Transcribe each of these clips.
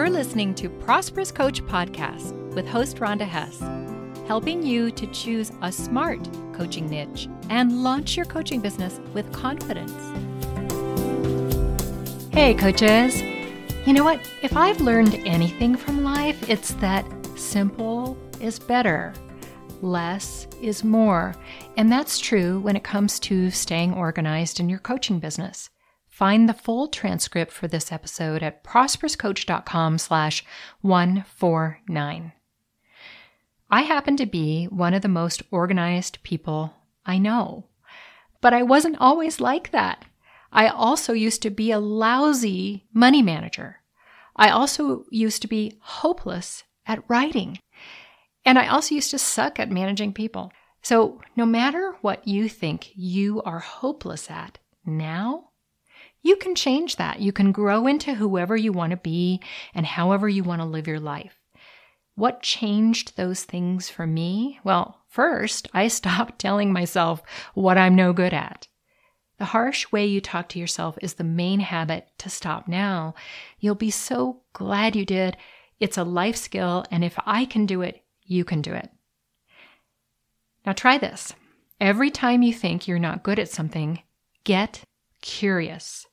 You're listening to Prosperous Coach Podcast with host Rhonda Hess, helping you to choose a smart coaching niche and launch your coaching business with confidence. Hey, coaches. You know what? If I've learned anything from life, it's that simple is better, less is more. And that's true when it comes to staying organized in your coaching business. Find the full transcript for this episode at prosperouscoach.com slash 149. I happen to be one of the most organized people I know, but I wasn't always like that. I also used to be a lousy money manager. I also used to be hopeless at writing. And I also used to suck at managing people. So no matter what you think you are hopeless at now, you can change that. You can grow into whoever you want to be and however you want to live your life. What changed those things for me? Well, first, I stopped telling myself what I'm no good at. The harsh way you talk to yourself is the main habit to stop now. You'll be so glad you did. It's a life skill, and if I can do it, you can do it. Now try this. Every time you think you're not good at something, get curious.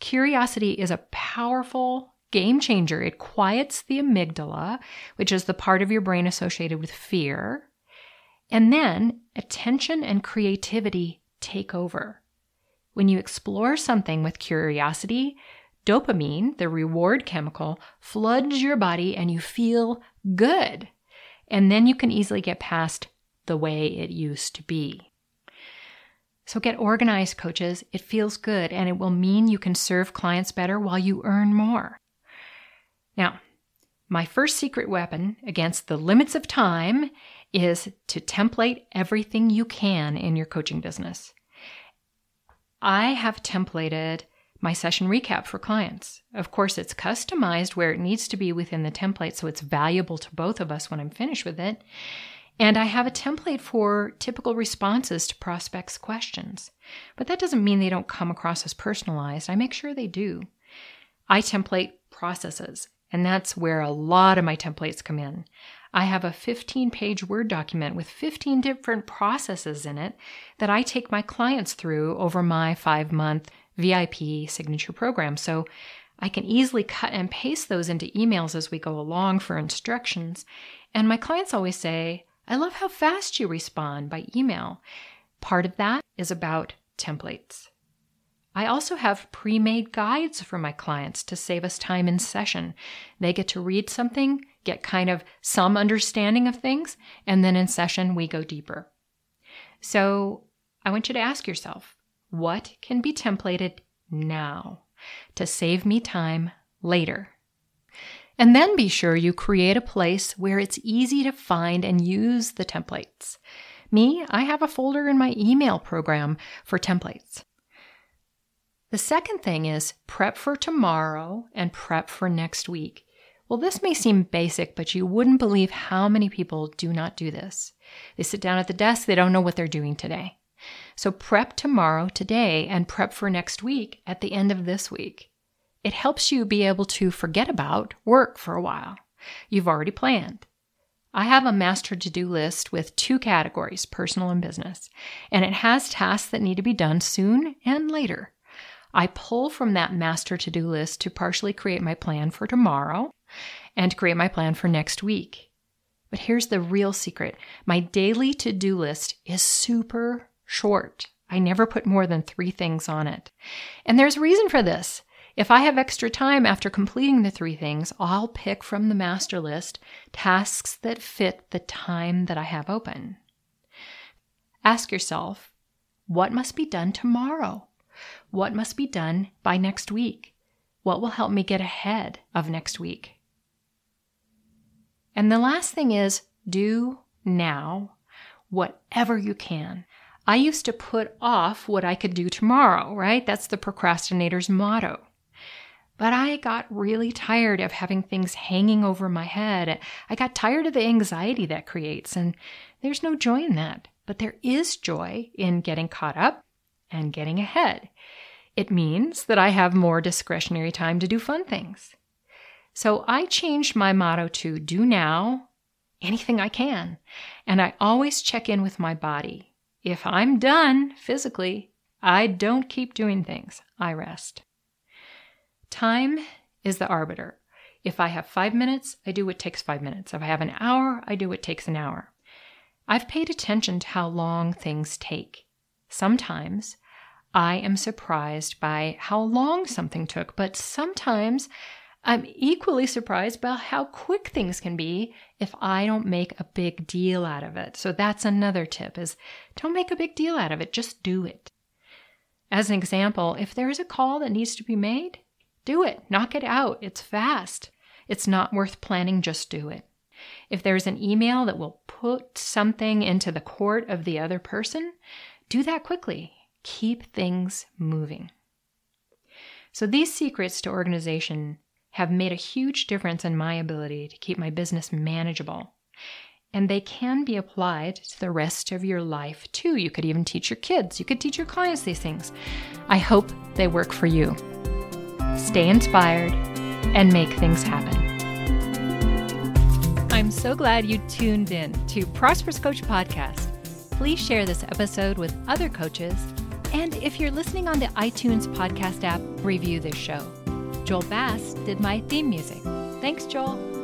Curiosity is a powerful game changer. It quiets the amygdala, which is the part of your brain associated with fear. And then attention and creativity take over. When you explore something with curiosity, dopamine, the reward chemical, floods your body and you feel good. And then you can easily get past the way it used to be. So get organized, coaches. It feels good and it will mean you can serve clients better while you earn more. Now, my first secret weapon against the limits of time is to template everything you can in your coaching business. I have templated my session recap for clients. Of course, it's customized where it needs to be within the template so it's valuable to both of us when I'm finished with it. And I have a template for typical responses to prospects' questions. But that doesn't mean they don't come across as personalized. I make sure they do. I template processes, and that's where a lot of my templates come in. I have a 15 page Word document with 15 different processes in it that I take my clients through over my five month VIP signature program. So I can easily cut and paste those into emails as we go along for instructions. And my clients always say, I love how fast you respond by email. Part of that is about templates. I also have pre made guides for my clients to save us time in session. They get to read something, get kind of some understanding of things, and then in session we go deeper. So I want you to ask yourself what can be templated now to save me time later? And then be sure you create a place where it's easy to find and use the templates. Me, I have a folder in my email program for templates. The second thing is prep for tomorrow and prep for next week. Well, this may seem basic, but you wouldn't believe how many people do not do this. They sit down at the desk, they don't know what they're doing today. So prep tomorrow, today, and prep for next week at the end of this week. It helps you be able to forget about work for a while. You've already planned. I have a master to do list with two categories, personal and business, and it has tasks that need to be done soon and later. I pull from that master to do list to partially create my plan for tomorrow and create my plan for next week. But here's the real secret my daily to do list is super short. I never put more than three things on it. And there's a reason for this. If I have extra time after completing the three things, I'll pick from the master list tasks that fit the time that I have open. Ask yourself, what must be done tomorrow? What must be done by next week? What will help me get ahead of next week? And the last thing is do now whatever you can. I used to put off what I could do tomorrow, right? That's the procrastinator's motto. But I got really tired of having things hanging over my head. I got tired of the anxiety that creates, and there's no joy in that. But there is joy in getting caught up and getting ahead. It means that I have more discretionary time to do fun things. So I changed my motto to do now anything I can. And I always check in with my body. If I'm done physically, I don't keep doing things, I rest. Time is the arbiter. If I have five minutes, I do what takes five minutes. If I have an hour, I do what takes an hour. I've paid attention to how long things take. Sometimes I am surprised by how long something took, but sometimes I'm equally surprised by how quick things can be if I don't make a big deal out of it. So that's another tip is don't make a big deal out of it, just do it. As an example, if there is a call that needs to be made, do it. Knock it out. It's fast. It's not worth planning, just do it. If there's an email that will put something into the court of the other person, do that quickly. Keep things moving. So, these secrets to organization have made a huge difference in my ability to keep my business manageable. And they can be applied to the rest of your life too. You could even teach your kids, you could teach your clients these things. I hope they work for you. Stay inspired and make things happen. I'm so glad you tuned in to Prosperous Coach Podcast. Please share this episode with other coaches. And if you're listening on the iTunes podcast app, review this show. Joel Bass did my theme music. Thanks, Joel.